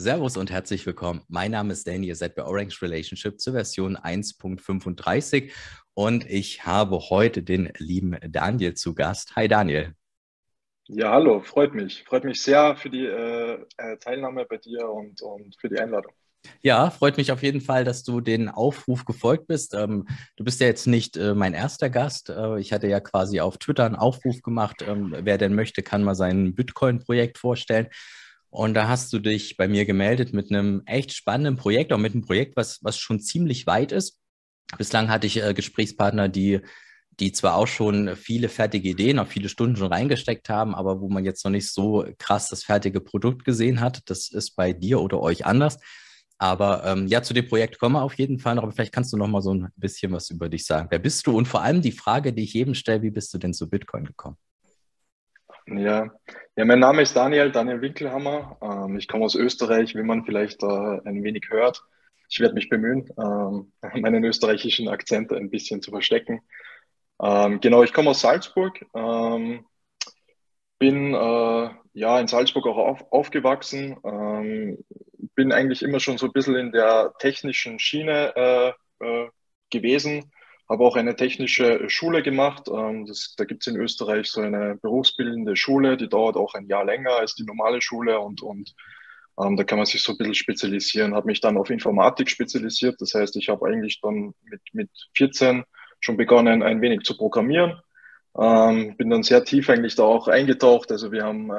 Servus und herzlich willkommen. Mein Name ist Danny, ihr seid bei Orange Relationship zur Version 1.35 und ich habe heute den lieben Daniel zu Gast. Hi Daniel. Ja, hallo, freut mich. Freut mich sehr für die äh, äh, Teilnahme bei dir und, und für die Einladung. Ja, freut mich auf jeden Fall, dass du den Aufruf gefolgt bist. Ähm, du bist ja jetzt nicht äh, mein erster Gast. Äh, ich hatte ja quasi auf Twitter einen Aufruf gemacht. Ähm, wer denn möchte, kann mal sein Bitcoin-Projekt vorstellen. Und da hast du dich bei mir gemeldet mit einem echt spannenden Projekt, auch mit einem Projekt, was, was schon ziemlich weit ist. Bislang hatte ich äh, Gesprächspartner, die die zwar auch schon viele fertige Ideen, auch viele Stunden schon reingesteckt haben, aber wo man jetzt noch nicht so krass das fertige Produkt gesehen hat. Das ist bei dir oder euch anders. Aber ähm, ja, zu dem Projekt kommen wir auf jeden Fall noch. Aber vielleicht kannst du noch mal so ein bisschen was über dich sagen. Wer bist du? Und vor allem die Frage, die ich jedem stelle, wie bist du denn zu Bitcoin gekommen? Ja, ja mein Name ist Daniel, Daniel Winkelhammer. Ähm, ich komme aus Österreich, wie man vielleicht äh, ein wenig hört. Ich werde mich bemühen, ähm, meinen österreichischen Akzent ein bisschen zu verstecken. Ähm, genau, ich komme aus Salzburg, ähm, bin äh, ja in Salzburg auch auf, aufgewachsen, ähm, bin eigentlich immer schon so ein bisschen in der technischen Schiene äh, äh, gewesen, habe auch eine technische Schule gemacht. Ähm, das, da gibt es in Österreich so eine berufsbildende Schule, die dauert auch ein Jahr länger als die normale Schule und, und ähm, da kann man sich so ein bisschen spezialisieren. Habe mich dann auf Informatik spezialisiert. Das heißt, ich habe eigentlich dann mit, mit 14 schon begonnen, ein wenig zu programmieren. Ähm, bin dann sehr tief eigentlich da auch eingetaucht. Also wir haben äh,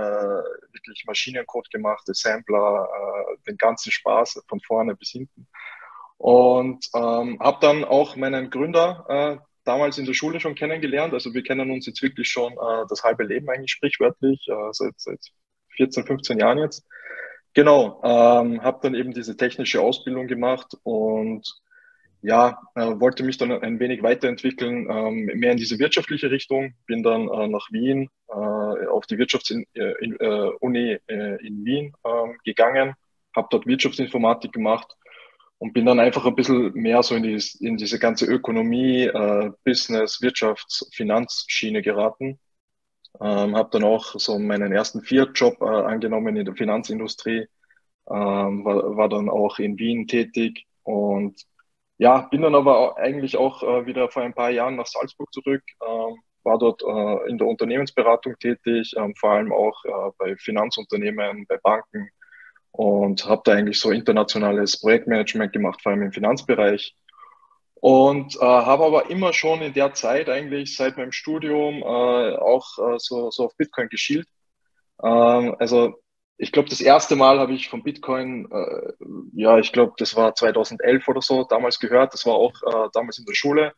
wirklich Maschinencode gemacht, Assembler, äh, den ganzen Spaß von vorne bis hinten. Und ähm, habe dann auch meinen Gründer äh, damals in der Schule schon kennengelernt. Also wir kennen uns jetzt wirklich schon äh, das halbe Leben eigentlich sprichwörtlich, äh, seit, seit 14, 15 Jahren jetzt. Genau, ähm, habe dann eben diese technische Ausbildung gemacht und ja, äh, wollte mich dann ein wenig weiterentwickeln, ähm, mehr in diese wirtschaftliche Richtung. Bin dann äh, nach Wien äh, auf die Wirtschaftsuni äh, äh, in Wien ähm, gegangen, habe dort Wirtschaftsinformatik gemacht und bin dann einfach ein bisschen mehr so in, die, in diese ganze Ökonomie, äh, Business, Wirtschafts-, Finanzschiene geraten. Ähm, habe dann auch so meinen ersten Fiat-Job angenommen in der Finanzindustrie, ähm, war, war dann auch in Wien tätig und ja, bin dann aber eigentlich auch äh, wieder vor ein paar Jahren nach Salzburg zurück, ähm, war dort äh, in der Unternehmensberatung tätig, ähm, vor allem auch äh, bei Finanzunternehmen, bei Banken und habe da eigentlich so internationales Projektmanagement gemacht, vor allem im Finanzbereich. Und äh, habe aber immer schon in der Zeit eigentlich seit meinem Studium äh, auch äh, so, so auf Bitcoin geschielt. Ähm, also ich glaube, das erste Mal habe ich von Bitcoin, äh, ja, ich glaube, das war 2011 oder so, damals gehört. Das war auch äh, damals in der Schule.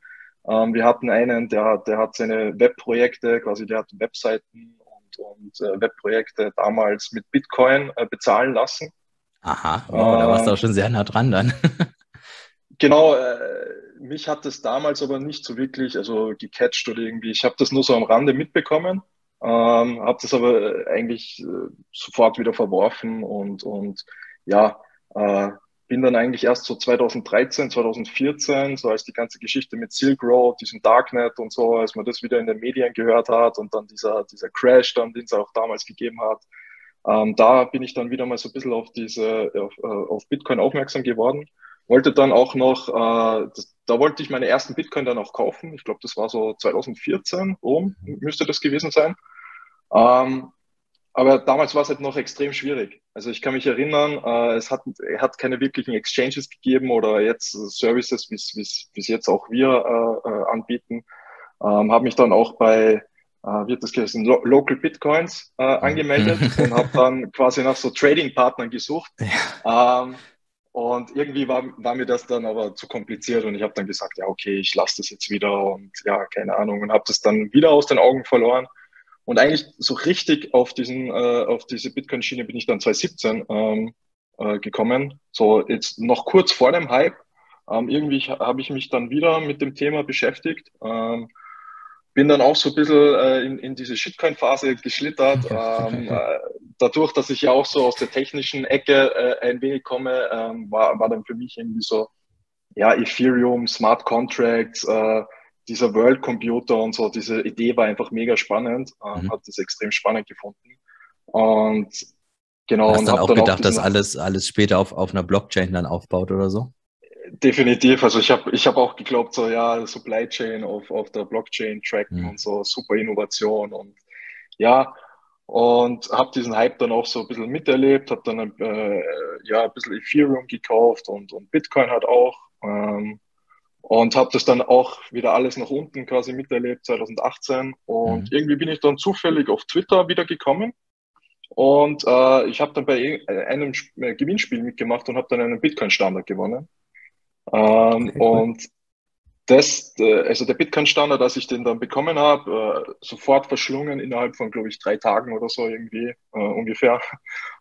Ähm, wir hatten einen, der, der hat seine Webprojekte, quasi der hat Webseiten und, und äh, Webprojekte damals mit Bitcoin äh, bezahlen lassen. Aha, wow, da warst du auch schon sehr nah dran dann. genau, äh, mich hat das damals aber nicht so wirklich, also gecatcht oder irgendwie. Ich habe das nur so am Rande mitbekommen. Ähm, habe das aber eigentlich äh, sofort wieder verworfen und, und ja, äh, bin dann eigentlich erst so 2013, 2014, so als die ganze Geschichte mit Silk Road, diesem Darknet und so, als man das wieder in den Medien gehört hat und dann dieser, dieser Crash dann, den es auch damals gegeben hat, ähm, da bin ich dann wieder mal so ein bisschen auf diese, auf, äh, auf Bitcoin aufmerksam geworden. Wollte dann auch noch, äh, das, da wollte ich meine ersten Bitcoin dann auch kaufen. Ich glaube, das war so 2014 rum, müsste das gewesen sein. Ähm, aber damals war es halt noch extrem schwierig. Also ich kann mich erinnern, äh, es hat, hat keine wirklichen Exchanges gegeben oder jetzt Services, wie es jetzt auch wir äh, äh, anbieten. Ähm, habe mich dann auch bei, äh, wird das geheißen, Lo Local Bitcoins äh, mhm. angemeldet und habe dann quasi nach so Trading-Partnern gesucht. Ja. Ähm, und irgendwie war, war mir das dann aber zu kompliziert und ich habe dann gesagt, ja, okay, ich lasse das jetzt wieder und ja, keine Ahnung und habe das dann wieder aus den Augen verloren. Und eigentlich so richtig auf diesen, äh, auf diese Bitcoin-Schiene bin ich dann 2017 ähm, äh, gekommen. So jetzt noch kurz vor dem Hype. Ähm, irgendwie habe ich mich dann wieder mit dem Thema beschäftigt. Ähm, bin dann auch so ein bisschen äh, in, in diese Shitcoin-Phase geschlittert. ähm, äh, dadurch, dass ich ja auch so aus der technischen Ecke äh, ein wenig komme, ähm, war, war dann für mich irgendwie so, ja, Ethereum, Smart Contracts, äh, dieser World Computer und so, diese Idee war einfach mega spannend, äh, mhm. hat das extrem spannend gefunden. Und Genau. Hast dann auch dann gedacht, auch dass alles, alles später auf, auf einer Blockchain dann aufbaut oder so? Definitiv. Also ich habe ich hab auch geglaubt, so ja, Supply Chain auf, auf der Blockchain tracken mhm. und so, super Innovation und ja, und habe diesen Hype dann auch so ein bisschen miterlebt, habe dann äh, ja ein bisschen Ethereum gekauft und, und Bitcoin hat auch ähm, und habe das dann auch wieder alles nach unten quasi miterlebt 2018 und mhm. irgendwie bin ich dann zufällig auf Twitter wieder gekommen und äh, ich habe dann bei einem äh, Gewinnspiel mitgemacht und habe dann einen Bitcoin-Standard gewonnen. Ähm, okay, cool. Und das, äh, also der Bitcoin-Standard, als ich den dann bekommen habe, äh, sofort verschlungen innerhalb von, glaube ich, drei Tagen oder so irgendwie äh, ungefähr.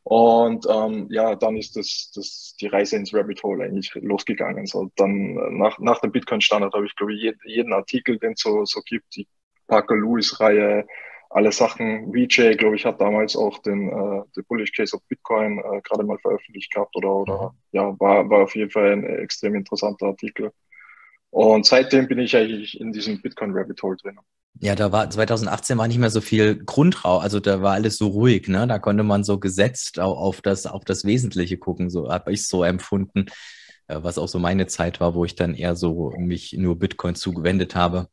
Und ähm, ja, dann ist das, das die Reise ins Rabbit Hole eigentlich losgegangen. So dann äh, nach, nach dem Bitcoin-Standard habe ich, glaube ich, jeden Artikel, den es so, so gibt, die Parker Lewis-Reihe, alle Sachen. VJ, glaube ich, hat damals auch den äh, The Bullish Case of Bitcoin äh, gerade mal veröffentlicht gehabt oder, oder mhm. ja, war, war auf jeden Fall ein extrem interessanter Artikel. Und seitdem bin ich eigentlich in diesem Bitcoin Rabbit Hole drin. Ja, da war 2018 war nicht mehr so viel Grundrau, also da war alles so ruhig, ne? Da konnte man so gesetzt auf das, auf das Wesentliche gucken, so habe ich so empfunden, äh, was auch so meine Zeit war, wo ich dann eher so mich nur Bitcoin zugewendet habe.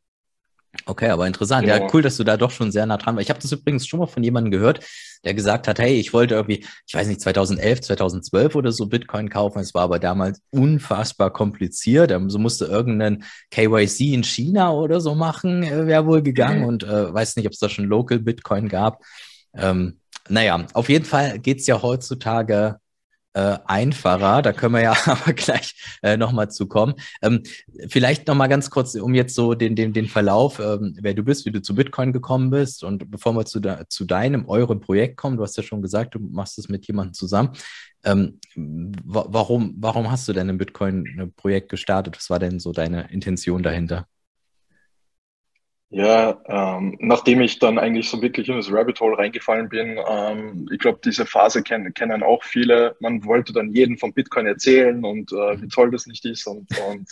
Okay, aber interessant. Genau. Ja, cool, dass du da doch schon sehr nah dran warst. Ich habe das übrigens schon mal von jemandem gehört, der gesagt hat, hey, ich wollte irgendwie, ich weiß nicht, 2011, 2012 oder so Bitcoin kaufen. Es war aber damals unfassbar kompliziert. So musste irgendein KYC in China oder so machen, äh, wäre wohl gegangen. Mhm. Und äh, weiß nicht, ob es da schon Local Bitcoin gab. Ähm, naja, auf jeden Fall geht's ja heutzutage äh, einfacher. Da können wir ja aber gleich äh, nochmal zu kommen. Ähm, vielleicht nochmal ganz kurz, um jetzt so den, den, den Verlauf, ähm, wer du bist, wie du zu Bitcoin gekommen bist und bevor wir zu, de, zu deinem, eurem Projekt kommen, du hast ja schon gesagt, du machst es mit jemandem zusammen. Ähm, warum, warum hast du denn ein Bitcoin-Projekt gestartet? Was war denn so deine Intention dahinter? Ja, ähm, nachdem ich dann eigentlich so wirklich in das Rabbit Hole reingefallen bin, ähm, ich glaube, diese Phase kennen, kennen auch viele. Man wollte dann jeden von Bitcoin erzählen und äh, wie toll das nicht ist. Und, und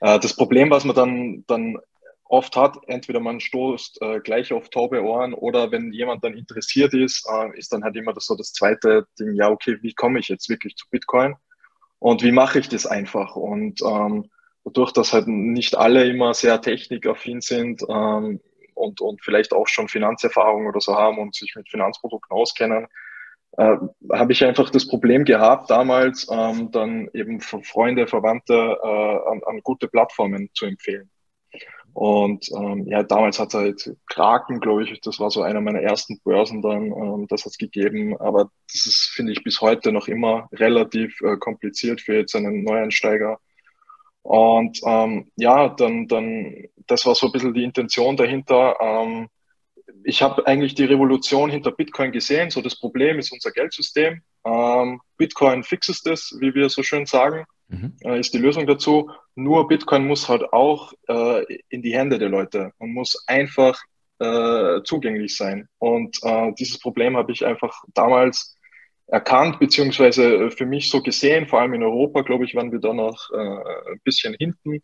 äh, das Problem, was man dann, dann oft hat, entweder man stoßt äh, gleich auf taube Ohren oder wenn jemand dann interessiert ist, äh, ist dann halt immer das, so das zweite Ding, ja, okay, wie komme ich jetzt wirklich zu Bitcoin und wie mache ich das einfach? Und ähm, dadurch, dass halt nicht alle immer sehr technikaffin sind ähm, und, und vielleicht auch schon Finanzerfahrung oder so haben und sich mit Finanzprodukten auskennen, äh, habe ich einfach das Problem gehabt, damals ähm, dann eben Freunde, Verwandte äh, an, an gute Plattformen zu empfehlen. Und ähm, ja, damals hat es halt Kraken, glaube ich, das war so einer meiner ersten Börsen dann, ähm, das hat es gegeben. Aber das ist, finde ich, bis heute noch immer relativ äh, kompliziert für jetzt einen Neueinsteiger, und ähm, ja, dann, dann, das war so ein bisschen die Intention dahinter. Ähm, ich habe eigentlich die Revolution hinter Bitcoin gesehen. So das Problem ist unser Geldsystem. Ähm, Bitcoin fixes das, wie wir so schön sagen, mhm. äh, ist die Lösung dazu. Nur Bitcoin muss halt auch äh, in die Hände der Leute und muss einfach äh, zugänglich sein. Und äh, dieses Problem habe ich einfach damals erkannt, beziehungsweise für mich so gesehen, vor allem in Europa, glaube ich, waren wir da noch äh, ein bisschen hinten.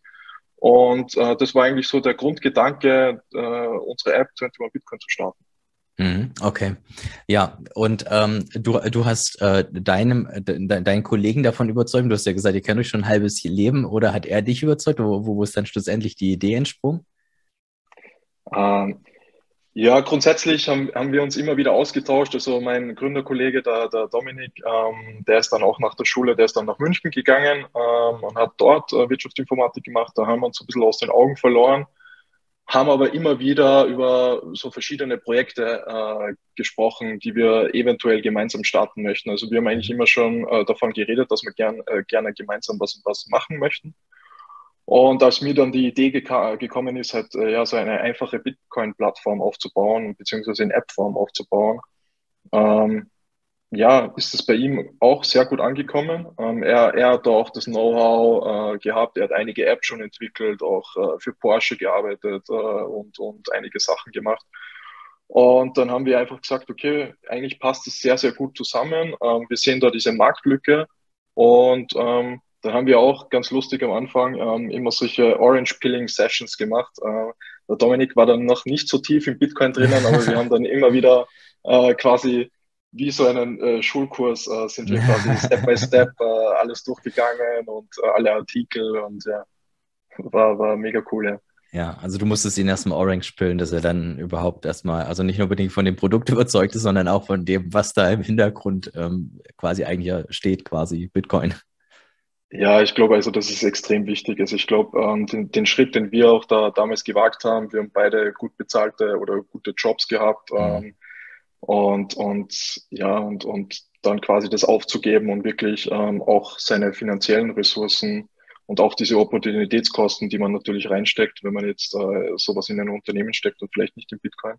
Und äh, das war eigentlich so der Grundgedanke, äh, unsere App 21 Bitcoin zu starten. Mhm, okay, ja, und ähm, du, du hast äh, deinem, de, deinen Kollegen davon überzeugt, du hast ja gesagt, ihr kennt euch schon ein halbes Leben, oder hat er dich überzeugt, wo, wo ist dann schlussendlich die Idee entsprungen? Ähm, ja, grundsätzlich haben, haben wir uns immer wieder ausgetauscht. Also mein Gründerkollege, der, der Dominik, ähm, der ist dann auch nach der Schule, der ist dann nach München gegangen ähm, und hat dort äh, Wirtschaftsinformatik gemacht. Da haben wir uns ein bisschen aus den Augen verloren, haben aber immer wieder über so verschiedene Projekte äh, gesprochen, die wir eventuell gemeinsam starten möchten. Also wir haben eigentlich immer schon äh, davon geredet, dass wir gern, äh, gerne gemeinsam was, was machen möchten. Und als mir dann die Idee gekommen ist, halt äh, ja so eine einfache Bitcoin-Plattform aufzubauen, beziehungsweise in App-Form aufzubauen, ähm, ja, ist es bei ihm auch sehr gut angekommen. Ähm, er, er hat auch das Know-how äh, gehabt, er hat einige Apps schon entwickelt, auch äh, für Porsche gearbeitet äh, und, und einige Sachen gemacht. Und dann haben wir einfach gesagt, okay, eigentlich passt es sehr, sehr gut zusammen. Ähm, wir sehen da diese Marktlücke und ähm, da haben wir auch ganz lustig am Anfang ähm, immer solche Orange Pilling Sessions gemacht. Äh, der Dominik war dann noch nicht so tief im Bitcoin drinnen, aber wir haben dann immer wieder äh, quasi wie so einen äh, Schulkurs äh, sind wir quasi Step by Step äh, alles durchgegangen und äh, alle Artikel und ja, war, war mega cool, ja. Ja, also du musstest ihn erstmal Orange spülen, dass er dann überhaupt erstmal, also nicht nur unbedingt von dem Produkt überzeugt ist, sondern auch von dem, was da im Hintergrund ähm, quasi eigentlich steht, quasi Bitcoin. Ja, ich glaube, also das ist extrem wichtig. Also ich glaube, ähm, den, den, Schritt, den wir auch da damals gewagt haben, wir haben beide gut bezahlte oder gute Jobs gehabt mhm. ähm, und, und ja, und, und dann quasi das aufzugeben und wirklich ähm, auch seine finanziellen Ressourcen und auch diese Opportunitätskosten, die man natürlich reinsteckt, wenn man jetzt äh, sowas in ein Unternehmen steckt und vielleicht nicht in Bitcoin.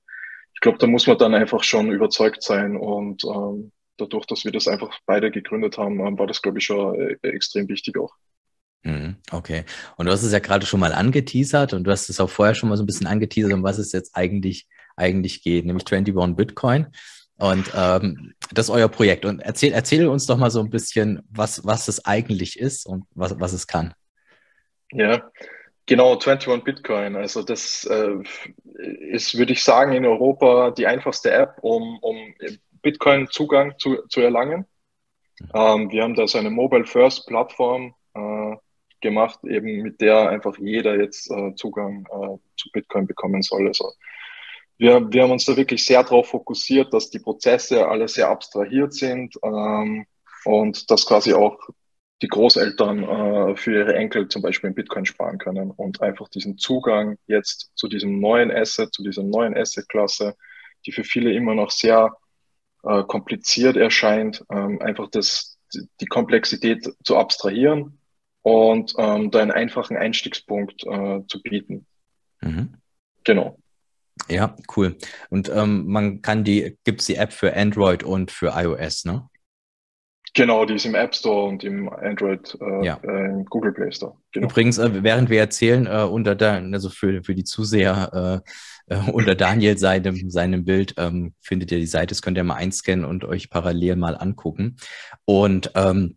Ich glaube, da muss man dann einfach schon überzeugt sein und ähm, dadurch, dass wir das einfach beide gegründet haben, ähm, war das, glaube ich, schon äh, extrem wichtig auch. Mhm, okay. Und du hast es ja gerade schon mal angeteasert und du hast es auch vorher schon mal so ein bisschen angeteasert, um was es jetzt eigentlich, eigentlich geht, nämlich 21 Bitcoin. Und ähm, das ist euer Projekt. Und erzähl, erzähl uns doch mal so ein bisschen, was, was es eigentlich ist und was, was es kann. Ja, genau, 21 Bitcoin. Also das äh, ist, würde ich sagen, in Europa die einfachste App, um, um Bitcoin-Zugang zu, zu erlangen. Ähm, wir haben da so eine Mobile-First-Plattform äh, gemacht, eben mit der einfach jeder jetzt äh, Zugang äh, zu Bitcoin bekommen soll. Also wir, wir haben uns da wirklich sehr darauf fokussiert, dass die Prozesse alle sehr abstrahiert sind ähm, und dass quasi auch die Großeltern äh, für ihre Enkel zum Beispiel in Bitcoin sparen können und einfach diesen Zugang jetzt zu diesem neuen Asset, zu dieser neuen Asset-Klasse, die für viele immer noch sehr äh, kompliziert erscheint, ähm, einfach das, die Komplexität zu abstrahieren und ähm, da einen einfachen Einstiegspunkt äh, zu bieten. Mhm. Genau. Ja, cool. Und ähm, man kann die, gibt es die App für Android und für iOS, ne? Genau, die ist im App Store und im Android, äh, ja. äh, im Google Play Store. Genau. Übrigens, äh, während wir erzählen, äh, unter da, also für, für die Zuseher, äh, unter Daniel seinem, seinem Bild ähm, findet ihr die Seite, das könnt ihr mal einscannen und euch parallel mal angucken. Und ähm,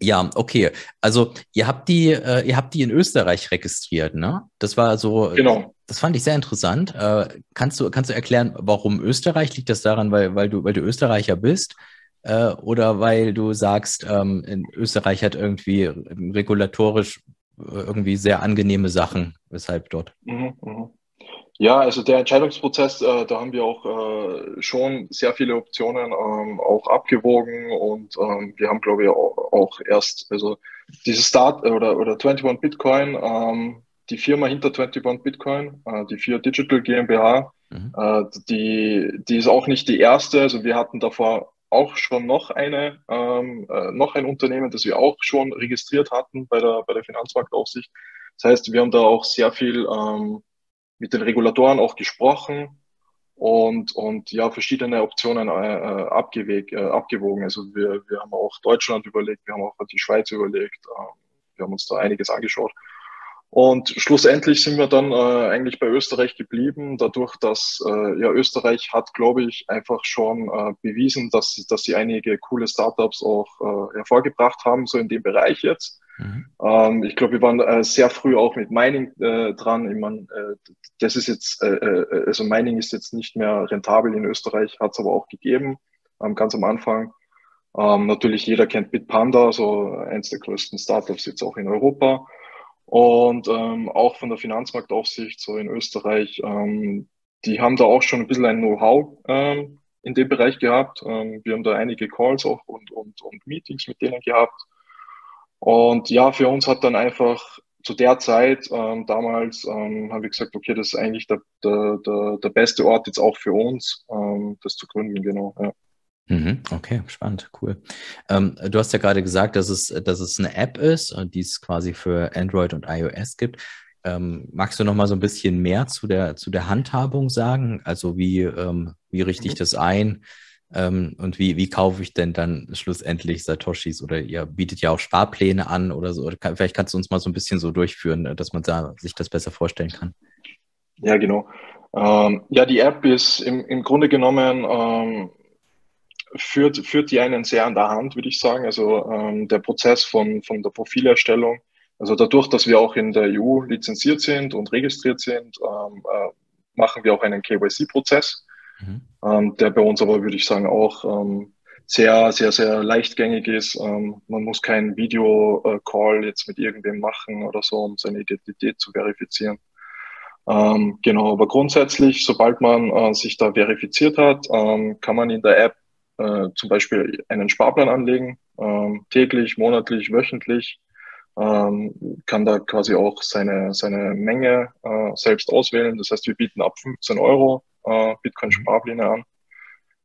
ja, okay. Also ihr habt die, äh, ihr habt die in Österreich registriert, ne? Das war so. Genau. Das fand ich sehr interessant. Äh, kannst du, kannst du erklären, warum Österreich? Liegt das daran, weil, weil du, weil du Österreicher bist? Äh, oder weil du sagst, ähm, in Österreich hat irgendwie regulatorisch äh, irgendwie sehr angenehme Sachen, weshalb dort? Mhm, mh. Ja, also der Entscheidungsprozess, äh, da haben wir auch äh, schon sehr viele Optionen ähm, auch abgewogen und ähm, wir haben, glaube ich, auch, auch erst, also diese Start oder, oder 21 Bitcoin, ähm, die Firma hinter 21 Bitcoin, äh, die Vier Digital GmbH, mhm. äh, die, die ist auch nicht die erste. Also wir hatten davor auch schon noch eine, ähm, äh, noch ein Unternehmen, das wir auch schon registriert hatten bei der, bei der Finanzmarktaufsicht. Das heißt, wir haben da auch sehr viel ähm, mit den Regulatoren auch gesprochen und, und ja, verschiedene Optionen äh, äh, abgeweg, äh, abgewogen. Also wir, wir haben auch Deutschland überlegt, wir haben auch die Schweiz überlegt, äh, wir haben uns da einiges angeschaut. Und schlussendlich sind wir dann äh, eigentlich bei Österreich geblieben, dadurch, dass äh, ja Österreich hat, glaube ich, einfach schon äh, bewiesen, dass, dass sie einige coole Startups auch äh, hervorgebracht haben, so in dem Bereich jetzt. Mhm. Ähm, ich glaube, wir waren äh, sehr früh auch mit Mining äh, dran. Ich mein, äh, das ist jetzt, äh, äh, also Mining ist jetzt nicht mehr rentabel in Österreich, hat es aber auch gegeben, ähm, ganz am Anfang. Ähm, natürlich jeder kennt Bitpanda, so eins der größten Startups jetzt auch in Europa. Und ähm, auch von der Finanzmarktaufsicht, so in Österreich, ähm, die haben da auch schon ein bisschen ein Know-how ähm, in dem Bereich gehabt. Wir haben da einige Calls auch und, und, und Meetings mit denen gehabt. Und ja, für uns hat dann einfach zu der Zeit ähm, damals ähm, haben wir gesagt, okay, das ist eigentlich der, der, der, der beste Ort jetzt auch für uns, ähm, das zu gründen, genau. Ja. Mhm, okay, spannend, cool. Ähm, du hast ja gerade gesagt, dass es, dass es eine App ist, äh, die es quasi für Android und iOS gibt. Ähm, magst du noch mal so ein bisschen mehr zu der, zu der Handhabung sagen? Also wie, ähm, wie richte ich mhm. das ein? Ähm, und wie, wie kaufe ich denn dann schlussendlich Satoshis? Oder ihr bietet ja auch Sparpläne an oder so. Oder kann, vielleicht kannst du uns mal so ein bisschen so durchführen, äh, dass man da sich das besser vorstellen kann. Ja, genau. Ähm, ja, die App ist im, im Grunde genommen, ähm, führt, führt die einen sehr an der Hand, würde ich sagen. Also ähm, der Prozess von, von der Profilerstellung, also dadurch, dass wir auch in der EU lizenziert sind und registriert sind, ähm, äh, machen wir auch einen KYC-Prozess. Mhm. ähm, der bei uns aber, würde ich sagen, auch ähm, sehr, sehr, sehr leichtgängig ist. Ähm, man muss keinen Video-Call jetzt mit irgendwem machen oder so, um seine Identität zu verifizieren. Ähm, genau, aber grundsätzlich, sobald man äh, sich da verifiziert hat, ähm, kann man in der App äh, zum Beispiel einen Sparplan anlegen, ähm, täglich, monatlich, wöchentlich, ähm, kann da quasi auch seine, seine Menge äh, selbst auswählen. Das heißt, wir bieten ab 15 Euro äh, Bitcoin-Sparpläne an.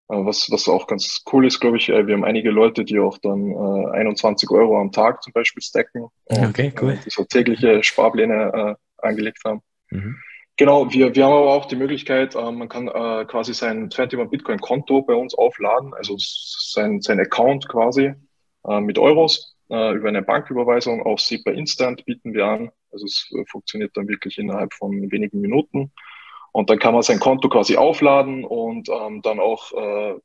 Äh, was, was auch ganz cool ist, glaube ich, äh, wir haben einige Leute, die auch dann äh, 21 Euro am Tag zum Beispiel stacken. Und, okay, cool. Äh, die so tägliche Sparpläne äh, angelegt haben. Mhm. Genau, wir, wir haben aber auch die Möglichkeit, äh, man kann quasi sein 21 Bitcoin Konto bei uns aufladen, also sein, sein Account quasi mit Euros über eine Banküberweisung. Auch SEPA Instant bieten wir an. Also es funktioniert dann wirklich innerhalb von wenigen Minuten. Und dann kann man sein Konto quasi aufladen und ähm, dann auch äh,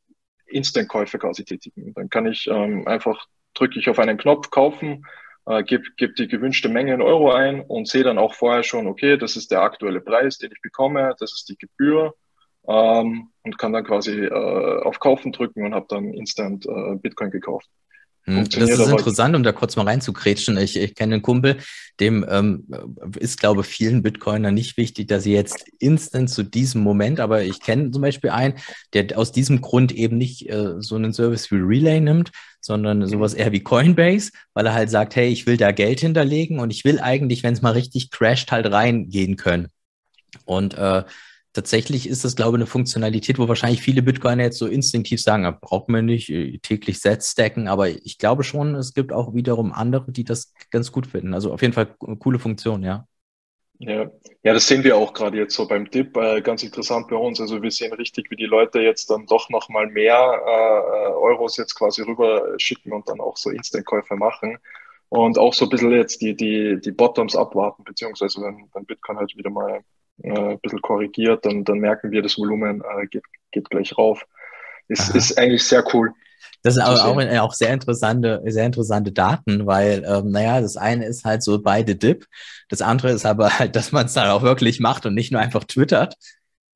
Instant-Käufe quasi tätigen. Dann kann ich ähm, einfach, drücke ich auf einen Knopf kaufen äh, gebe geb die gewünschte Menge in Euro ein und sehe dann auch vorher schon, okay, das ist der aktuelle Preis, den ich bekomme, das ist die Gebühr ähm, und kann dann quasi äh, auf Kaufen drücken und habe dann instant äh, Bitcoin gekauft. Hm, das ist interessant, um da kurz mal reinzukretschen. Ich, ich kenne einen Kumpel, dem ähm, ist, glaube ich, vielen Bitcoiner nicht wichtig, dass sie jetzt instant zu diesem Moment, aber ich kenne zum Beispiel einen, der aus diesem Grund eben nicht äh, so einen Service wie Relay nimmt, sondern sowas eher wie Coinbase, weil er halt sagt, hey, ich will da Geld hinterlegen und ich will eigentlich, wenn es mal richtig crasht, halt reingehen können. Und äh, tatsächlich ist das, glaube ich, eine Funktionalität, wo wahrscheinlich viele Bitcoiner jetzt so instinktiv sagen, ah, braucht man nicht äh, täglich Sets stacken, aber ich glaube schon, es gibt auch wiederum andere, die das ganz gut finden. Also auf jeden Fall coole Funktion, ja. Ja, ja, das sehen wir auch gerade jetzt so beim Dip, äh, ganz interessant bei uns. Also wir sehen richtig, wie die Leute jetzt dann doch nochmal mehr äh, Euros jetzt quasi rüber schicken und dann auch so Instant-Käufe machen. Und auch so ein bisschen jetzt die, die, die Bottoms abwarten, beziehungsweise wenn, wenn Bitcoin halt wieder mal äh, ein bisschen korrigiert, dann, dann merken wir, das Volumen äh, geht, geht gleich rauf. Ist, ist eigentlich sehr cool. Das sind aber auch, auch sehr interessante, sehr interessante Daten, weil, ähm, naja, das eine ist halt so beide Dip. Das andere ist aber halt, dass man es dann auch wirklich macht und nicht nur einfach twittert.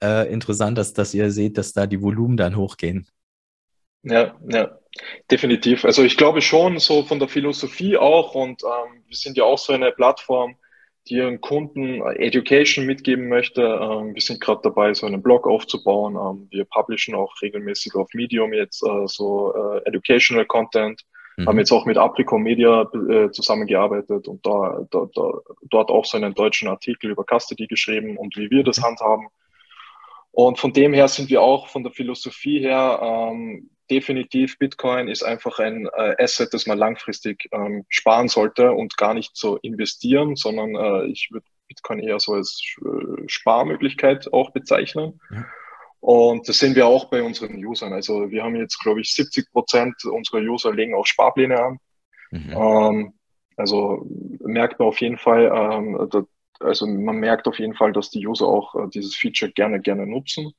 Äh, interessant, dass, dass ihr seht, dass da die Volumen dann hochgehen. Ja, ja, definitiv. Also ich glaube schon so von der Philosophie auch und ähm, wir sind ja auch so eine Plattform, die ihren Kunden äh, Education mitgeben möchte. Ähm, wir sind gerade dabei, so einen Blog aufzubauen. Ähm, wir publishen auch regelmäßig auf Medium jetzt äh, so äh, Educational Content. Mhm. Haben jetzt auch mit Aprico Media zusammengearbeitet und da, da, da, dort auch so einen deutschen Artikel über Custody geschrieben und wie wir das mhm. handhaben. Und von dem her sind wir auch von der Philosophie her ähm, definitiv, Bitcoin ist einfach ein äh, Asset, das man langfristig ähm, sparen sollte und gar nicht so investieren, sondern äh, ich würde Bitcoin eher so als äh, Sparmöglichkeit auch bezeichnen. Ja. Und das sehen wir auch bei unseren Usern. Also wir haben jetzt, glaube ich, 70 Prozent unserer User legen auch Sparpläne an. Mhm. Ähm, also merkt man auf jeden Fall, ähm, da, also man merkt auf jeden Fall, dass die User auch äh, dieses Feature gerne, gerne nutzen.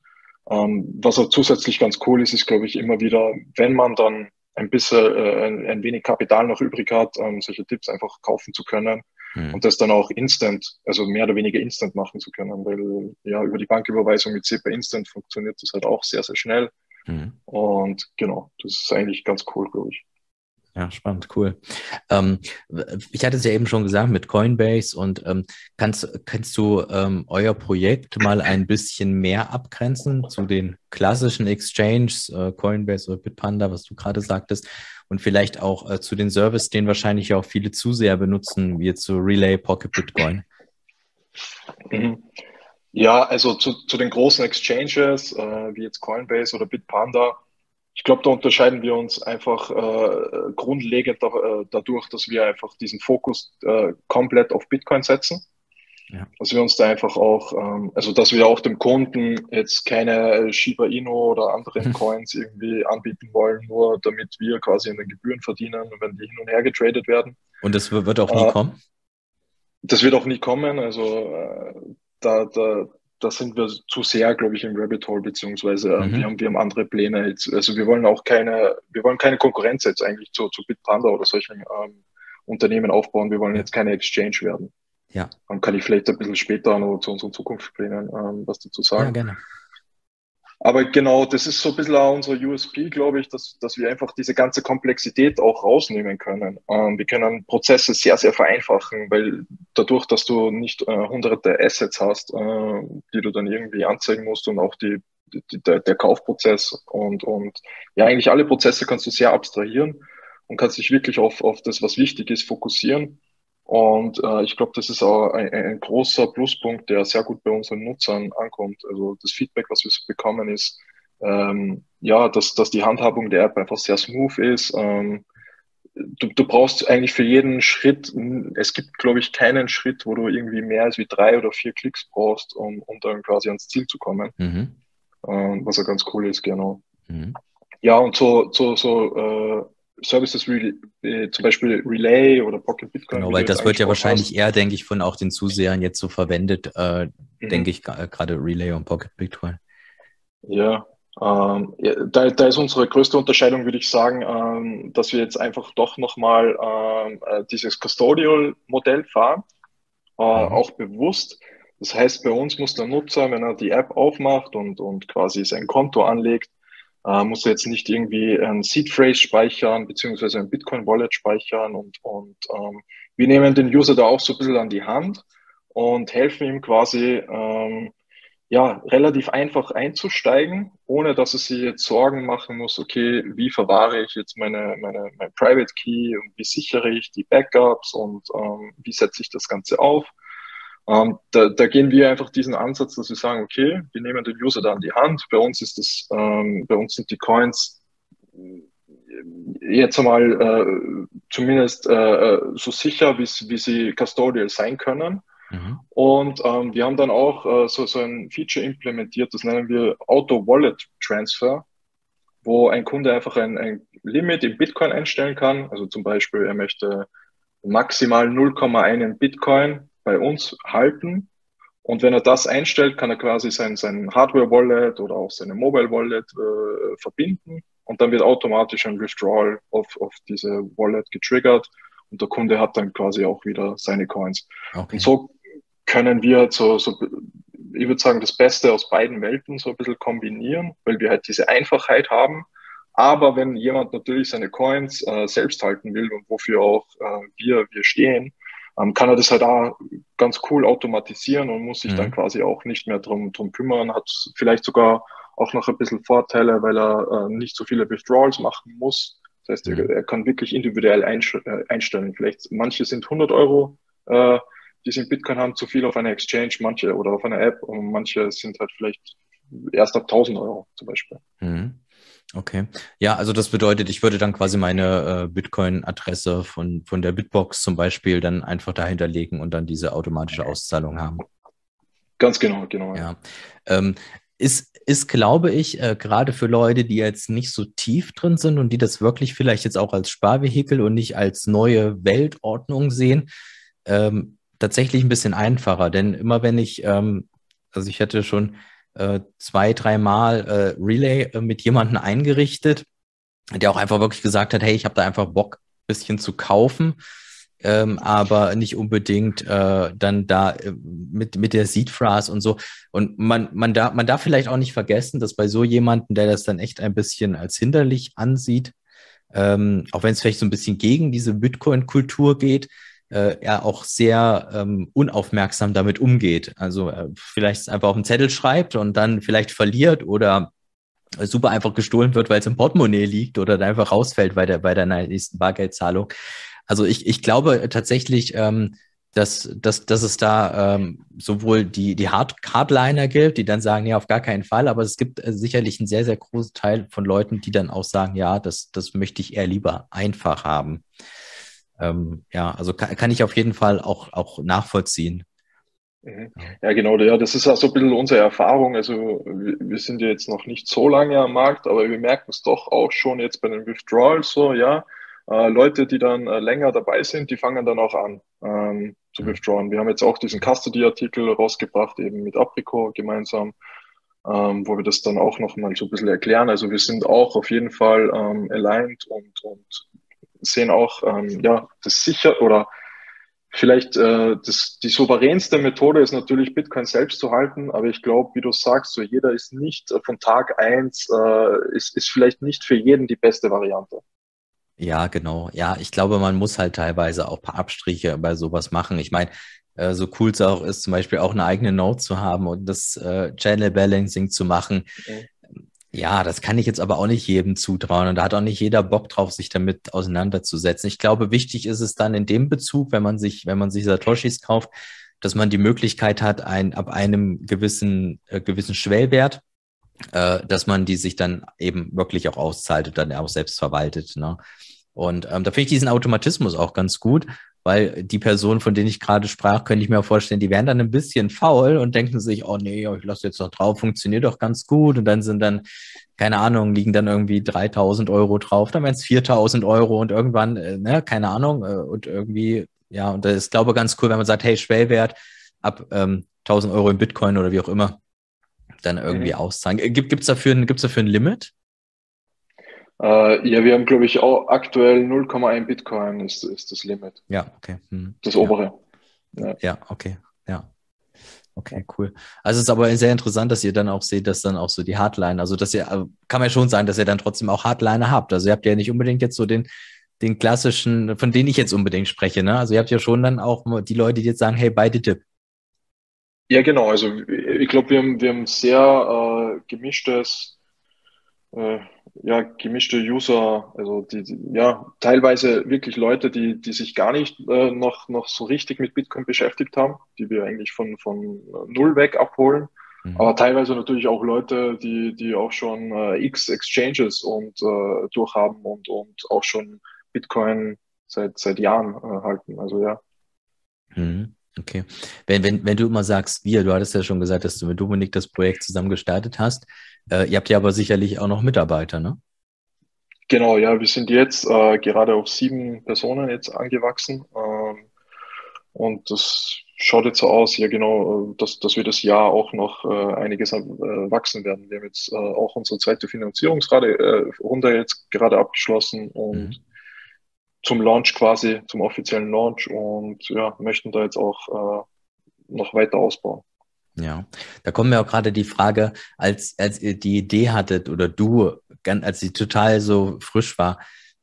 Ähm, was auch zusätzlich ganz cool ist, ist, glaube ich, immer wieder, wenn man dann ein bisschen, äh, ein, ein, wenig Kapital noch übrig hat, ähm, solche Tipps einfach kaufen zu können mhm. und das dann auch instant, also mehr oder weniger instant machen zu können, weil ja, über die Banküberweisung mit SEPA Instant funktioniert das halt auch sehr, sehr schnell. Mhm. Und genau, das ist eigentlich ganz cool, glaube ich. Ja, spannend, cool. Ähm, ich hatte es ja eben schon gesagt mit Coinbase und ähm, kannst, kannst du ähm, euer Projekt mal ein bisschen mehr abgrenzen zu den klassischen Exchanges, äh, Coinbase oder Bitpanda, was du gerade sagtest, und vielleicht auch äh, zu den Services, den wahrscheinlich auch viele Zuseher benutzen, wie so Relay, Pocket Bitcoin? Mhm. Ja, also zu, zu den großen Exchanges, äh, wie jetzt Coinbase oder Bitpanda, ich glaube, da unterscheiden wir uns einfach äh, grundlegend da, äh, dadurch, dass wir einfach diesen Fokus äh, komplett auf Bitcoin setzen. Ja. Dass wir uns da einfach auch, ähm, also dass wir auch dem Kunden jetzt keine Shiba Inu oder anderen Coins irgendwie anbieten wollen, nur damit wir quasi in den Gebühren verdienen, wenn die hin und her getradet werden. Und das wird auch nie äh, kommen? Das wird auch nie kommen. Also äh, da, da, da sind wir zu sehr, glaube ich, im Rabbit Hole, beziehungsweise äh, mhm. wir, haben, wir haben andere Pläne jetzt. Also wir wollen auch keine, wir wollen keine Konkurrenz jetzt eigentlich zu, zu Bitpanda oder solchen ähm, Unternehmen aufbauen. Wir wollen jetzt keine Exchange werden. Ja. Dann kann ich vielleicht ein bisschen später noch zu unseren Zukunftsplänen ähm, was dazu sagen. Ja, gerne. Aber genau, das ist so ein bisschen auch unsere USP, glaube ich, dass, dass wir einfach diese ganze Komplexität auch rausnehmen können. Ähm, wir können Prozesse sehr, sehr vereinfachen, weil dadurch, dass du nicht äh, hunderte Assets hast, äh, die du dann irgendwie anzeigen musst und auch die, die, der, der Kaufprozess und, und ja, eigentlich alle Prozesse kannst du sehr abstrahieren und kannst dich wirklich auf, auf das, was wichtig ist, fokussieren. Und äh, ich glaube, das ist auch ein, ein, großer Pluspunkt, der sehr gut bei unseren Nutzern ankommt. Also das Feedback, was wir bekommen, ist, ähm, ja, dass, dass die Handhabung der App einfach sehr smooth ist. Ähm, du, du brauchst eigentlich für jeden Schritt, es gibt, glaube ich, keinen Schritt, wo du irgendwie mehr als wie drei oder vier Klicks brauchst, um, um dann quasi ans Ziel zu kommen. Mhm. Ähm, was ja ganz cool ist, genau. Mhm. Ja, und so, so, so äh, Services wie äh, zum Beispiel Relay oder Pocket Bitcoin. Genau, weil das wird ja wahrscheinlich hast. eher, denke ich, von auch den Zusehern jetzt so verwendet, äh, mhm. denke ich, gerade Relay und Pocket Bitcoin. Ja, ähm, ja, da, da ist unsere größte Unterscheidung, würde ich sagen, ähm, dass wir jetzt einfach doch nochmal ähm, äh, dieses Custodial-Modell fahren, äh, mhm. auch bewusst. Das heißt, bei uns muss der Nutzer, wenn er die App aufmacht und, und quasi sein Konto anlegt, äh, musst du jetzt nicht irgendwie ein Seed Phrase speichern, beziehungsweise ein Bitcoin Wallet speichern und, und ähm, wir nehmen den User da auch so ein bisschen an die Hand und helfen ihm quasi, ähm, ja, relativ einfach einzusteigen, ohne dass es sich jetzt Sorgen machen muss, okay, wie verwahre ich jetzt meine, meine, mein Private Key und wie sichere ich die Backups und ähm, wie setze ich das Ganze auf. Ähm, da, da gehen wir einfach diesen Ansatz, dass wir sagen, okay, wir nehmen den User da an die Hand. Bei uns ist das, ähm, bei uns sind die Coins jetzt einmal äh, zumindest äh, so sicher, wie sie custodial sein können. Mhm. Und ähm, wir haben dann auch äh, so, so ein Feature implementiert, das nennen wir Auto Wallet Transfer, wo ein Kunde einfach ein, ein Limit in Bitcoin einstellen kann. Also zum Beispiel, er möchte maximal 0,1 Bitcoin bei uns halten. Und wenn er das einstellt, kann er quasi sein, sein Hardware-Wallet oder auch seine Mobile-Wallet äh, verbinden. Und dann wird automatisch ein Withdrawal auf, auf diese Wallet getriggert. Und der Kunde hat dann quasi auch wieder seine Coins. Okay. Und so können wir so, so, ich würde sagen, das Beste aus beiden Welten so ein bisschen kombinieren, weil wir halt diese Einfachheit haben. Aber wenn jemand natürlich seine Coins äh, selbst halten will und wofür auch äh, wir, wir stehen, ähm, kann er das halt auch ganz cool automatisieren und muss sich mhm. dann quasi auch nicht mehr drum, drum kümmern, hat vielleicht sogar auch noch ein bisschen Vorteile, weil er äh, nicht so viele Withdrawals machen muss. Das heißt, mhm. er, er, kann wirklich individuell äh, einstellen. Vielleicht manche sind 100 Euro, äh, die sind Bitcoin haben zu viel auf einer Exchange, manche oder auf einer App und manche sind halt vielleicht erst ab 1000 Euro zum Beispiel. Mhm. Okay. Ja, also das bedeutet, ich würde dann quasi meine äh, Bitcoin-Adresse von, von der Bitbox zum Beispiel dann einfach dahinter legen und dann diese automatische Auszahlung haben. Ganz genau, genau. Ja. Ähm, ist, ist, glaube ich, äh, gerade für Leute, die jetzt nicht so tief drin sind und die das wirklich vielleicht jetzt auch als Sparvehikel und nicht als neue Weltordnung sehen, ähm, tatsächlich ein bisschen einfacher. Denn immer wenn ich, ähm, also ich hatte schon äh, zwei, dreimal äh, Relay äh, mit jemandem eingerichtet, der auch einfach wirklich gesagt hat, hey, ich habe da einfach Bock, ein bisschen zu kaufen. Ähm, aber nicht unbedingt äh, dann da äh, mit, mit der Seed Phrase und so. Und man, man, da, man darf vielleicht auch nicht vergessen, dass bei so jemandem, der das dann echt ein bisschen als hinderlich ansieht, ähm, auch wenn es vielleicht so ein bisschen gegen diese Bitcoin-Kultur geht, äh, er auch sehr ähm, unaufmerksam damit umgeht. Also äh, vielleicht einfach auf einen Zettel schreibt und dann vielleicht verliert oder super einfach gestohlen wird, weil es im Portemonnaie liegt oder dann einfach rausfällt bei der, bei der nächsten Bargeldzahlung. Also ich, ich glaube tatsächlich, ähm, dass, dass, dass es da ähm, sowohl die, die Hard Hardliner gibt, die dann sagen, ja, auf gar keinen Fall, aber es gibt äh, sicherlich einen sehr, sehr großen Teil von Leuten, die dann auch sagen, ja, das, das möchte ich eher lieber einfach haben ähm, ja, also kann, kann ich auf jeden Fall auch, auch nachvollziehen. Mhm. Ja, genau, ja, das ist auch so ein bisschen unsere Erfahrung. Also wir, wir sind ja jetzt noch nicht so lange am Markt, aber wir merken es doch auch schon jetzt bei den Withdrawals so, ja. Äh, Leute, die dann äh, länger dabei sind, die fangen dann auch an ähm, zu mhm. withdrawen. Wir haben jetzt auch diesen Custody-Artikel rausgebracht, eben mit Aprico gemeinsam, ähm, wo wir das dann auch nochmal so ein bisschen erklären. Also wir sind auch auf jeden Fall ähm, aligned und, und sehen auch, ähm, ja, das sicher oder vielleicht äh, das, die souveränste Methode ist natürlich Bitcoin selbst zu halten, aber ich glaube, wie du sagst, so jeder ist nicht äh, von Tag eins äh, ist, ist vielleicht nicht für jeden die beste Variante. Ja, genau. Ja, ich glaube, man muss halt teilweise auch ein paar Abstriche bei sowas machen. Ich meine, äh, so cool es auch ist, zum Beispiel auch eine eigene Note zu haben und das äh, Channel Balancing zu machen. Mhm. Ja, das kann ich jetzt aber auch nicht jedem zutrauen und da hat auch nicht jeder Bock drauf, sich damit auseinanderzusetzen. Ich glaube, wichtig ist es dann in dem Bezug, wenn man sich, wenn man sich Satoshis kauft, dass man die Möglichkeit hat, ein, ab einem gewissen, äh, gewissen Schwellwert, äh, dass man die sich dann eben wirklich auch auszahlt und dann auch selbst verwaltet. Ne? Und ähm, da finde ich diesen Automatismus auch ganz gut, weil die Personen, von denen ich gerade sprach, könnte ich mir vorstellen, die wären dann ein bisschen faul und denken sich, oh nee, ich lasse jetzt noch drauf, funktioniert doch ganz gut. Und dann sind dann, keine Ahnung, liegen dann irgendwie 3000 Euro drauf, dann wären es 4000 Euro und irgendwann, äh, ne, keine Ahnung, äh, und irgendwie, ja, und das ist, glaube ich, ganz cool, wenn man sagt, hey, Schwellwert ab ähm, 1000 Euro in Bitcoin oder wie auch immer, dann irgendwie mhm. auszahlen. Gibt es dafür, gibt's dafür ein Limit? Äh, ja, wir haben, glaube ich, auch aktuell 0,1 Bitcoin ist, ist das Limit. Ja, okay. Hm. Das obere. Ja. ja, okay. Ja. Okay, cool. Also es ist aber sehr interessant, dass ihr dann auch seht, dass dann auch so die Hardline, also dass ihr, also kann man ja schon sagen, dass ihr dann trotzdem auch Hardliner habt. Also ihr habt ja nicht unbedingt jetzt so den, den klassischen, von denen ich jetzt unbedingt spreche, ne? Also ihr habt ja schon dann auch die Leute, die jetzt sagen, hey, beide Tipp. Ja, genau. Also ich glaube, wir haben, wir haben sehr äh, gemischtes äh, ja, gemischte User, also die, die, ja, teilweise wirklich Leute, die, die sich gar nicht äh, noch, noch so richtig mit Bitcoin beschäftigt haben, die wir eigentlich von, von null weg abholen. Mhm. Aber teilweise natürlich auch Leute, die, die auch schon äh, X Exchanges und äh, durchhaben und, und auch schon Bitcoin seit, seit Jahren äh, halten. Also ja. Mhm. Okay. Wenn, wenn, wenn du immer sagst, wir, du hattest ja schon gesagt, dass du mit Dominik das Projekt zusammen gestartet hast. Äh, ihr habt ja aber sicherlich auch noch Mitarbeiter, ne? Genau, ja, wir sind jetzt äh, gerade auf sieben Personen jetzt angewachsen. Ähm, und das schaut jetzt so aus, ja genau, äh, dass, dass wir das Jahr auch noch äh, einiges äh, wachsen werden. Wir haben jetzt äh, auch unsere zweite Finanzierungsrunde äh, jetzt gerade abgeschlossen und mhm. zum Launch quasi, zum offiziellen Launch und ja, möchten da jetzt auch äh, noch weiter ausbauen. Ja, da kommt mir auch gerade die Frage, als, als ihr die Idee hattet oder du, als sie total so frisch war,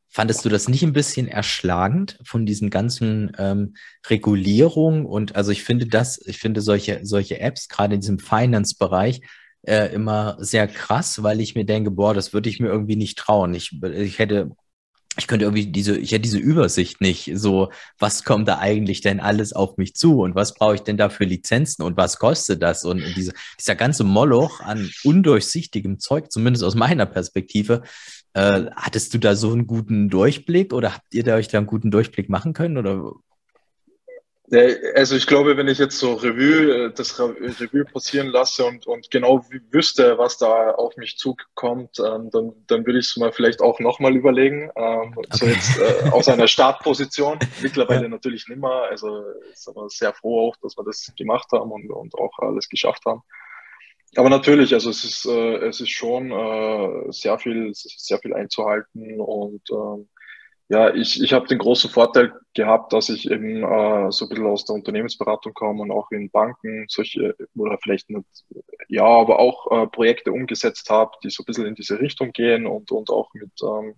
fandest du das nicht ein bisschen erschlagend von diesen ganzen ähm, Regulierungen? Und also ich finde das, ich finde solche, solche Apps, gerade in diesem Finance-Bereich, äh, immer sehr krass, weil ich mir denke, boah, das würde ich mir irgendwie nicht trauen. Ich, ich hätte ich könnte irgendwie diese, ich hätte diese Übersicht nicht. So, was kommt da eigentlich denn alles auf mich zu und was brauche ich denn da für Lizenzen und was kostet das? Und diese, dieser ganze Moloch an undurchsichtigem Zeug, zumindest aus meiner Perspektive, äh, hattest du da so einen guten Durchblick oder habt ihr da euch da einen guten Durchblick machen können oder also ich glaube, wenn ich jetzt so Revue, äh, das Revue passieren lasse und, und genau wüsste, was da auf mich zukommt, ähm, dann, dann würde ich es mal vielleicht auch nochmal überlegen. Ähm, okay. So jetzt äh, aus einer Startposition. Mittlerweile ja. natürlich nimmer. Also ist aber sehr froh auch, dass wir das gemacht haben und, und auch alles geschafft haben. Aber natürlich, also es ist, äh, es ist schon äh, sehr viel, sehr viel einzuhalten und ähm, ja, ich, ich habe den großen Vorteil gehabt, dass ich eben äh, so ein bisschen aus der Unternehmensberatung komme und auch in Banken solche, oder vielleicht nicht, ja, aber auch äh, Projekte umgesetzt habe, die so ein bisschen in diese Richtung gehen und, und auch mit ähm,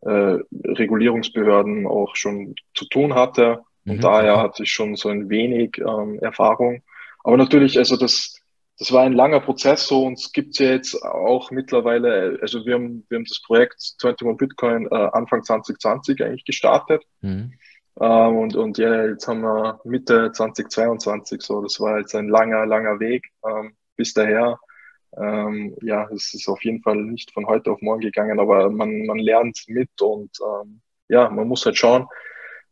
äh, Regulierungsbehörden auch schon zu tun hatte. Und mhm. daher hatte ich schon so ein wenig ähm, Erfahrung. Aber natürlich, also das, das war ein langer Prozess so und es gibt ja jetzt auch mittlerweile, also wir haben, wir haben das Projekt 21 Bitcoin äh, Anfang 2020 eigentlich gestartet. Mhm. Ähm, und, und ja, jetzt haben wir Mitte 2022 so. Das war jetzt ein langer, langer Weg ähm, bis daher. Ähm, ja, es ist auf jeden Fall nicht von heute auf morgen gegangen, aber man, man lernt mit und ähm, ja, man muss halt schauen.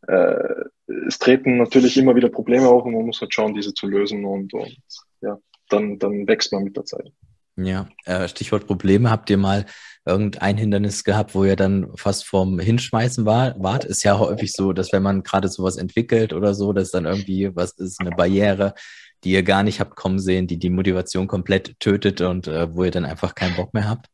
Äh, es treten natürlich immer wieder Probleme auf und man muss halt schauen, diese zu lösen und, und ja dann, dann wächst man mit der Zeit. Ja, äh, Stichwort Probleme. Habt ihr mal irgendein Hindernis gehabt, wo ihr dann fast vorm Hinschmeißen war, wart? Ist ja häufig so, dass wenn man gerade sowas entwickelt oder so, dass dann irgendwie was ist, eine Barriere, die ihr gar nicht habt kommen sehen, die die Motivation komplett tötet und äh, wo ihr dann einfach keinen Bock mehr habt?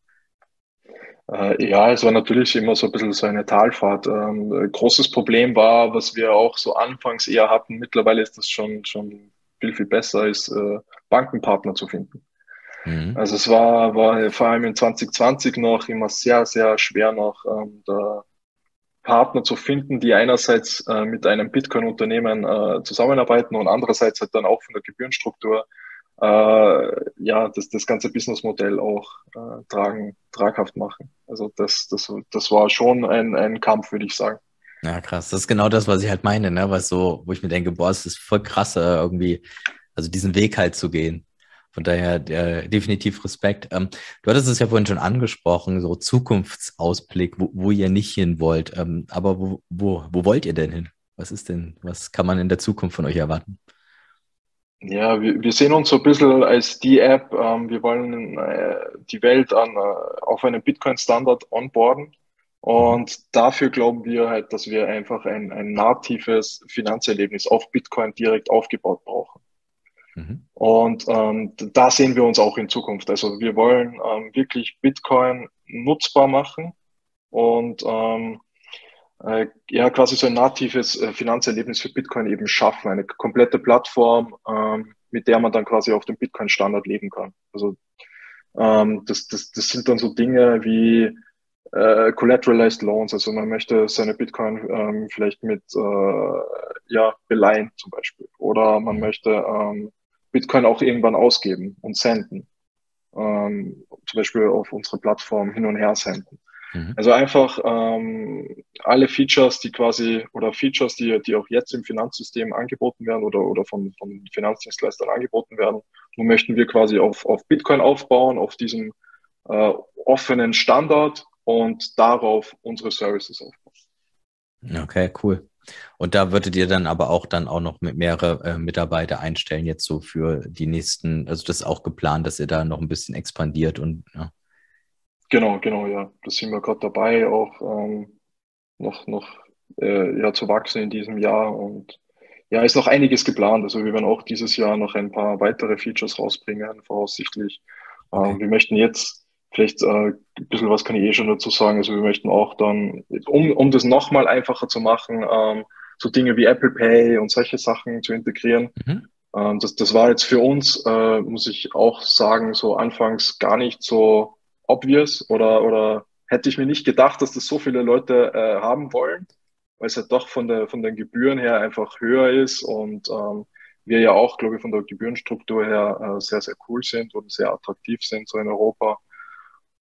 Äh, ja, es war natürlich immer so ein bisschen so eine Talfahrt. Ähm, großes Problem war, was wir auch so anfangs eher hatten, mittlerweile ist das schon, schon viel, viel besser, ist äh, Bankenpartner zu finden. Mhm. Also es war, war vor allem in 2020 noch immer sehr, sehr schwer noch ähm, da Partner zu finden, die einerseits äh, mit einem Bitcoin-Unternehmen äh, zusammenarbeiten und andererseits halt dann auch von der Gebührenstruktur äh, ja das, das ganze Businessmodell auch äh, tragen, traghaft machen. Also das, das, das war schon ein, ein Kampf, würde ich sagen. Ja, krass. Das ist genau das, was ich halt meine, ne? Was so, wo ich mir denke, boah, es ist voll krass, irgendwie, also diesen Weg halt zu gehen. Von daher äh, definitiv Respekt. Ähm, du hattest es ja vorhin schon angesprochen, so Zukunftsausblick, wo, wo ihr nicht hin wollt. Ähm, aber wo, wo, wo wollt ihr denn hin? Was ist denn, was kann man in der Zukunft von euch erwarten? Ja, wir, wir sehen uns so ein bisschen als die App. Ähm, wir wollen äh, die Welt an, äh, auf einen Bitcoin-Standard onboarden. Und dafür glauben wir halt, dass wir einfach ein, ein natives Finanzerlebnis auf Bitcoin direkt aufgebaut brauchen. Mhm. Und ähm, da sehen wir uns auch in Zukunft. Also wir wollen ähm, wirklich Bitcoin nutzbar machen und ähm, äh, ja quasi so ein natives äh, Finanzerlebnis für Bitcoin eben schaffen, eine komplette Plattform, ähm, mit der man dann quasi auf dem Bitcoin-Standard leben kann. Also ähm, das, das, das sind dann so Dinge wie äh, collateralized Loans, also man möchte seine Bitcoin ähm, vielleicht mit äh, ja beleihen zum Beispiel. Oder man möchte ähm, Bitcoin auch irgendwann ausgeben und senden, ähm, zum Beispiel auf unsere Plattform hin und her senden. Mhm. Also einfach ähm, alle Features, die quasi oder Features, die, die auch jetzt im Finanzsystem angeboten werden oder, oder von, von Finanzdienstleistern angeboten werden, nun möchten wir quasi auf, auf Bitcoin aufbauen, auf diesem äh, offenen Standard und darauf unsere Services aufbauen. Okay, cool. Und da würdet ihr dann aber auch dann auch noch mit mehrere äh, Mitarbeiter einstellen, jetzt so für die nächsten, also das ist auch geplant, dass ihr da noch ein bisschen expandiert und ja. Genau, genau, ja. Da sind wir gerade dabei, auch ähm, noch, noch äh, ja, zu wachsen in diesem Jahr. Und ja, ist noch einiges geplant. Also wir werden auch dieses Jahr noch ein paar weitere Features rausbringen, voraussichtlich. Okay. Ähm, wir möchten jetzt vielleicht äh, ein bisschen was kann ich eh schon dazu sagen. Also wir möchten auch dann, um, um das nochmal einfacher zu machen, ähm, so Dinge wie Apple Pay und solche Sachen zu integrieren. Mhm. Ähm, das, das war jetzt für uns, äh, muss ich auch sagen, so anfangs gar nicht so obvious oder, oder hätte ich mir nicht gedacht, dass das so viele Leute äh, haben wollen, weil es halt doch von, der, von den Gebühren her einfach höher ist und ähm, wir ja auch, glaube ich, von der Gebührenstruktur her äh, sehr, sehr cool sind und sehr attraktiv sind, so in Europa.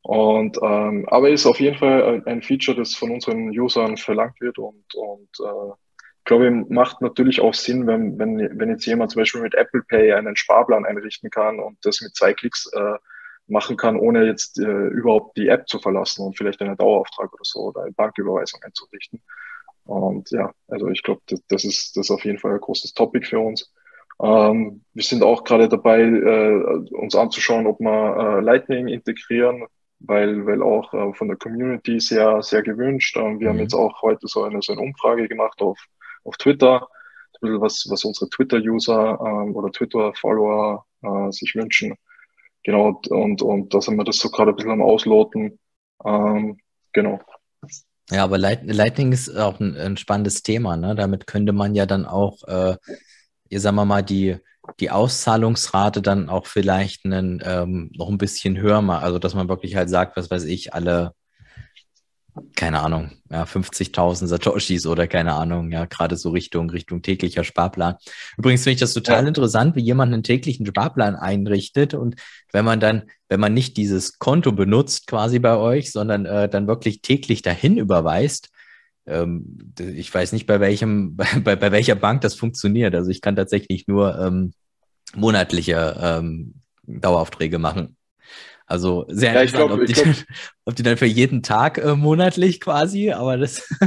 Und ähm, aber ist auf jeden Fall ein Feature, das von unseren Usern verlangt wird und, und äh, ich glaube, macht natürlich auch Sinn, wenn, wenn, wenn jetzt jemand zum Beispiel mit Apple Pay einen Sparplan einrichten kann und das mit zwei Klicks äh, machen kann, ohne jetzt äh, überhaupt die App zu verlassen und vielleicht einen Dauerauftrag oder so oder eine Banküberweisung einzurichten. Und ja, also ich glaube, das, das, ist, das ist auf jeden Fall ein großes Topic für uns. Ähm, wir sind auch gerade dabei, äh, uns anzuschauen, ob wir äh, Lightning integrieren, weil, weil auch äh, von der Community sehr, sehr gewünscht. Ähm, wir mhm. haben jetzt auch heute so eine, so eine Umfrage gemacht auf, auf Twitter, was, was unsere Twitter-User ähm, oder Twitter-Follower äh, sich wünschen. Genau, und, und da sind wir das so gerade ein bisschen am Ausloten. Ähm, genau. Ja, aber Lightning ist auch ein, ein, spannendes Thema. Ne? Damit könnte man ja dann auch, äh, ihr sagen wir mal, die, die Auszahlungsrate dann auch vielleicht einen, ähm, noch ein bisschen höher machen. Also, dass man wirklich halt sagt, was weiß ich, alle keine Ahnung, ja, 50.000 Satoshis oder keine Ahnung, ja, gerade so Richtung, Richtung täglicher Sparplan. Übrigens finde ich das total ja. interessant, wie jemand einen täglichen Sparplan einrichtet und wenn man dann, wenn man nicht dieses Konto benutzt quasi bei euch, sondern äh, dann wirklich täglich dahin überweist, ähm, ich weiß nicht, bei welchem, bei, bei welcher Bank das funktioniert. Also ich kann tatsächlich nur ähm, monatliche ähm, Daueraufträge machen. Also sehr ja, interessant, glaub, ob, die glaub, dann, ob, die dann, für jeden Tag äh, monatlich quasi, aber das.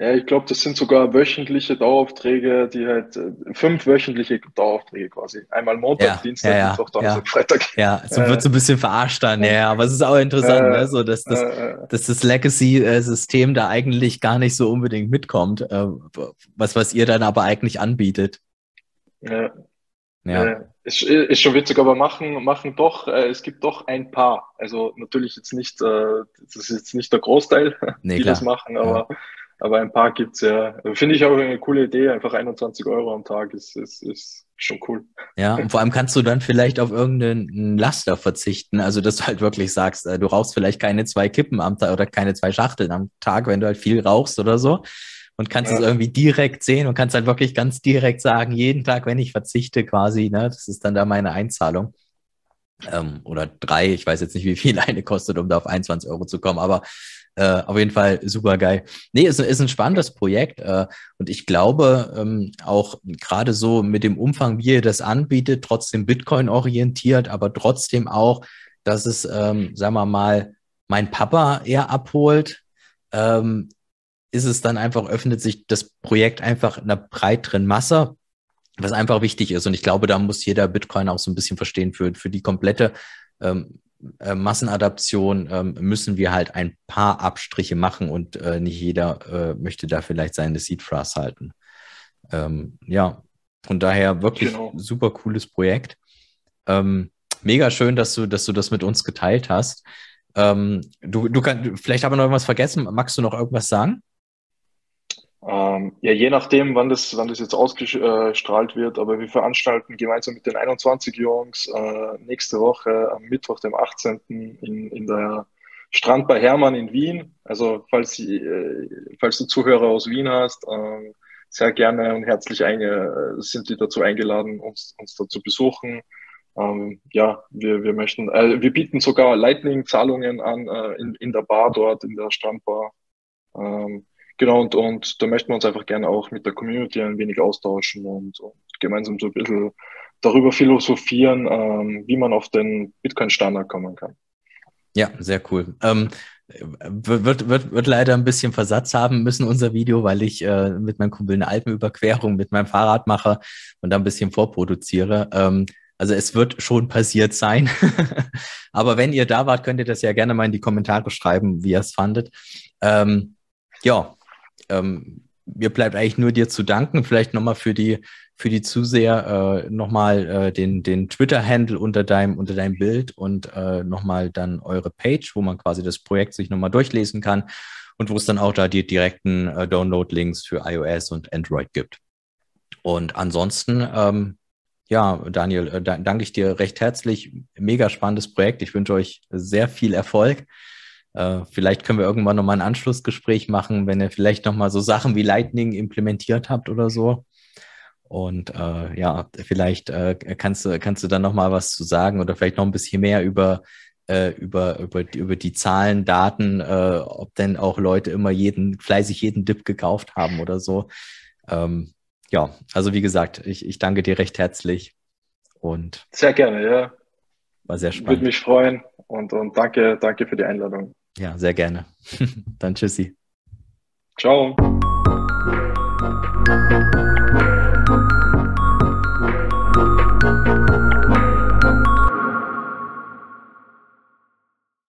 ja, ich glaube, das sind sogar wöchentliche Daueraufträge, die halt äh, fünf wöchentliche Daueraufträge quasi. Einmal Montag, ja, Dienstag, ja, Mittwoch, Donnerstag, ja. Freitag. Ja, so äh, wird so ein bisschen verarscht dann, ja, aber es ist auch interessant, äh, ne? so, dass, das, dass das Legacy-System da eigentlich gar nicht so unbedingt mitkommt, äh, was, was ihr dann aber eigentlich anbietet. Ja. Ja. Ist, ist schon witzig, aber machen, machen doch, äh, es gibt doch ein paar. Also natürlich jetzt nicht, äh, das ist jetzt nicht der Großteil, nee, die klar. das machen, aber, ja. Aber ein paar gibt's ja. Finde ich auch eine coole Idee, einfach 21 Euro am Tag ist, ist, ist schon cool. Ja, und vor allem kannst du dann vielleicht auf irgendeinen Laster verzichten. Also, dass du halt wirklich sagst, äh, du rauchst vielleicht keine zwei Kippen am Tag oder keine zwei Schachteln am Tag, wenn du halt viel rauchst oder so und kannst ja. es irgendwie direkt sehen und kannst halt wirklich ganz direkt sagen, jeden Tag, wenn ich verzichte quasi, ne, das ist dann da meine Einzahlung. Ähm, oder drei, ich weiß jetzt nicht, wie viel eine kostet, um da auf 21 Euro zu kommen, aber äh, auf jeden Fall super geil. Nee, ist, ist ein spannendes Projekt äh, und ich glaube ähm, auch gerade so mit dem Umfang, wie ihr das anbietet, trotzdem Bitcoin orientiert, aber trotzdem auch, dass es, ähm, sagen wir mal, mein Papa eher abholt, ähm, ist es dann einfach, öffnet sich das Projekt einfach einer breiteren Masse, was einfach wichtig ist. Und ich glaube, da muss jeder Bitcoin auch so ein bisschen verstehen, für, für die komplette ähm, äh, Massenadaption ähm, müssen wir halt ein paar Abstriche machen und äh, nicht jeder äh, möchte da vielleicht seine Seed Phrase halten. Ähm, ja, von daher wirklich genau. super cooles Projekt. Ähm, mega schön, dass du, dass du das mit uns geteilt hast. Ähm, du, du kannst, vielleicht haben wir noch irgendwas vergessen. Magst du noch irgendwas sagen? Ähm, ja, je nachdem, wann das, wann das jetzt ausgestrahlt wird, aber wir veranstalten gemeinsam mit den 21 Jungs äh, nächste Woche am Mittwoch, dem 18. in, in der Strand bei Hermann in Wien. Also falls, äh, falls du Zuhörer aus Wien hast, äh, sehr gerne und herzlich einge sind die dazu eingeladen, uns, uns da zu besuchen. Ähm, ja, wir, wir möchten, äh, wir bieten sogar Lightning-Zahlungen an äh, in, in der Bar dort, in der Strandbar. Ähm, Genau, und, und da möchten wir uns einfach gerne auch mit der Community ein wenig austauschen und, und gemeinsam so ein bisschen darüber philosophieren, ähm, wie man auf den Bitcoin-Standard kommen kann. Ja, sehr cool. Ähm, wird, wird, wird leider ein bisschen Versatz haben müssen, unser Video, weil ich äh, mit meinem Kumpel eine Alpenüberquerung mit meinem Fahrrad mache und da ein bisschen vorproduziere. Ähm, also es wird schon passiert sein. Aber wenn ihr da wart, könnt ihr das ja gerne mal in die Kommentare schreiben, wie ihr es fandet. Ähm, ja, ähm, mir bleibt eigentlich nur dir zu danken. Vielleicht nochmal für die, für die Zuseher äh, nochmal äh, den, den Twitter-Handle unter deinem, unter deinem Bild und äh, nochmal dann eure Page, wo man quasi das Projekt sich nochmal durchlesen kann und wo es dann auch da die direkten äh, Download-Links für iOS und Android gibt. Und ansonsten, ähm, ja, Daniel, äh, danke ich dir recht herzlich. Mega spannendes Projekt. Ich wünsche euch sehr viel Erfolg. Äh, vielleicht können wir irgendwann nochmal ein Anschlussgespräch machen, wenn ihr vielleicht nochmal so Sachen wie Lightning implementiert habt oder so. Und äh, ja, vielleicht äh, kannst du kannst du dann nochmal was zu sagen oder vielleicht noch ein bisschen mehr über äh, über über die, über die Zahlen, Daten, äh, ob denn auch Leute immer jeden fleißig jeden Dip gekauft haben oder so. Ähm, ja, also wie gesagt, ich, ich danke dir recht herzlich und sehr gerne, ja. War sehr spannend. Würde mich freuen und, und danke, danke für die Einladung. Ja, sehr gerne. Dann tschüssi. Ciao.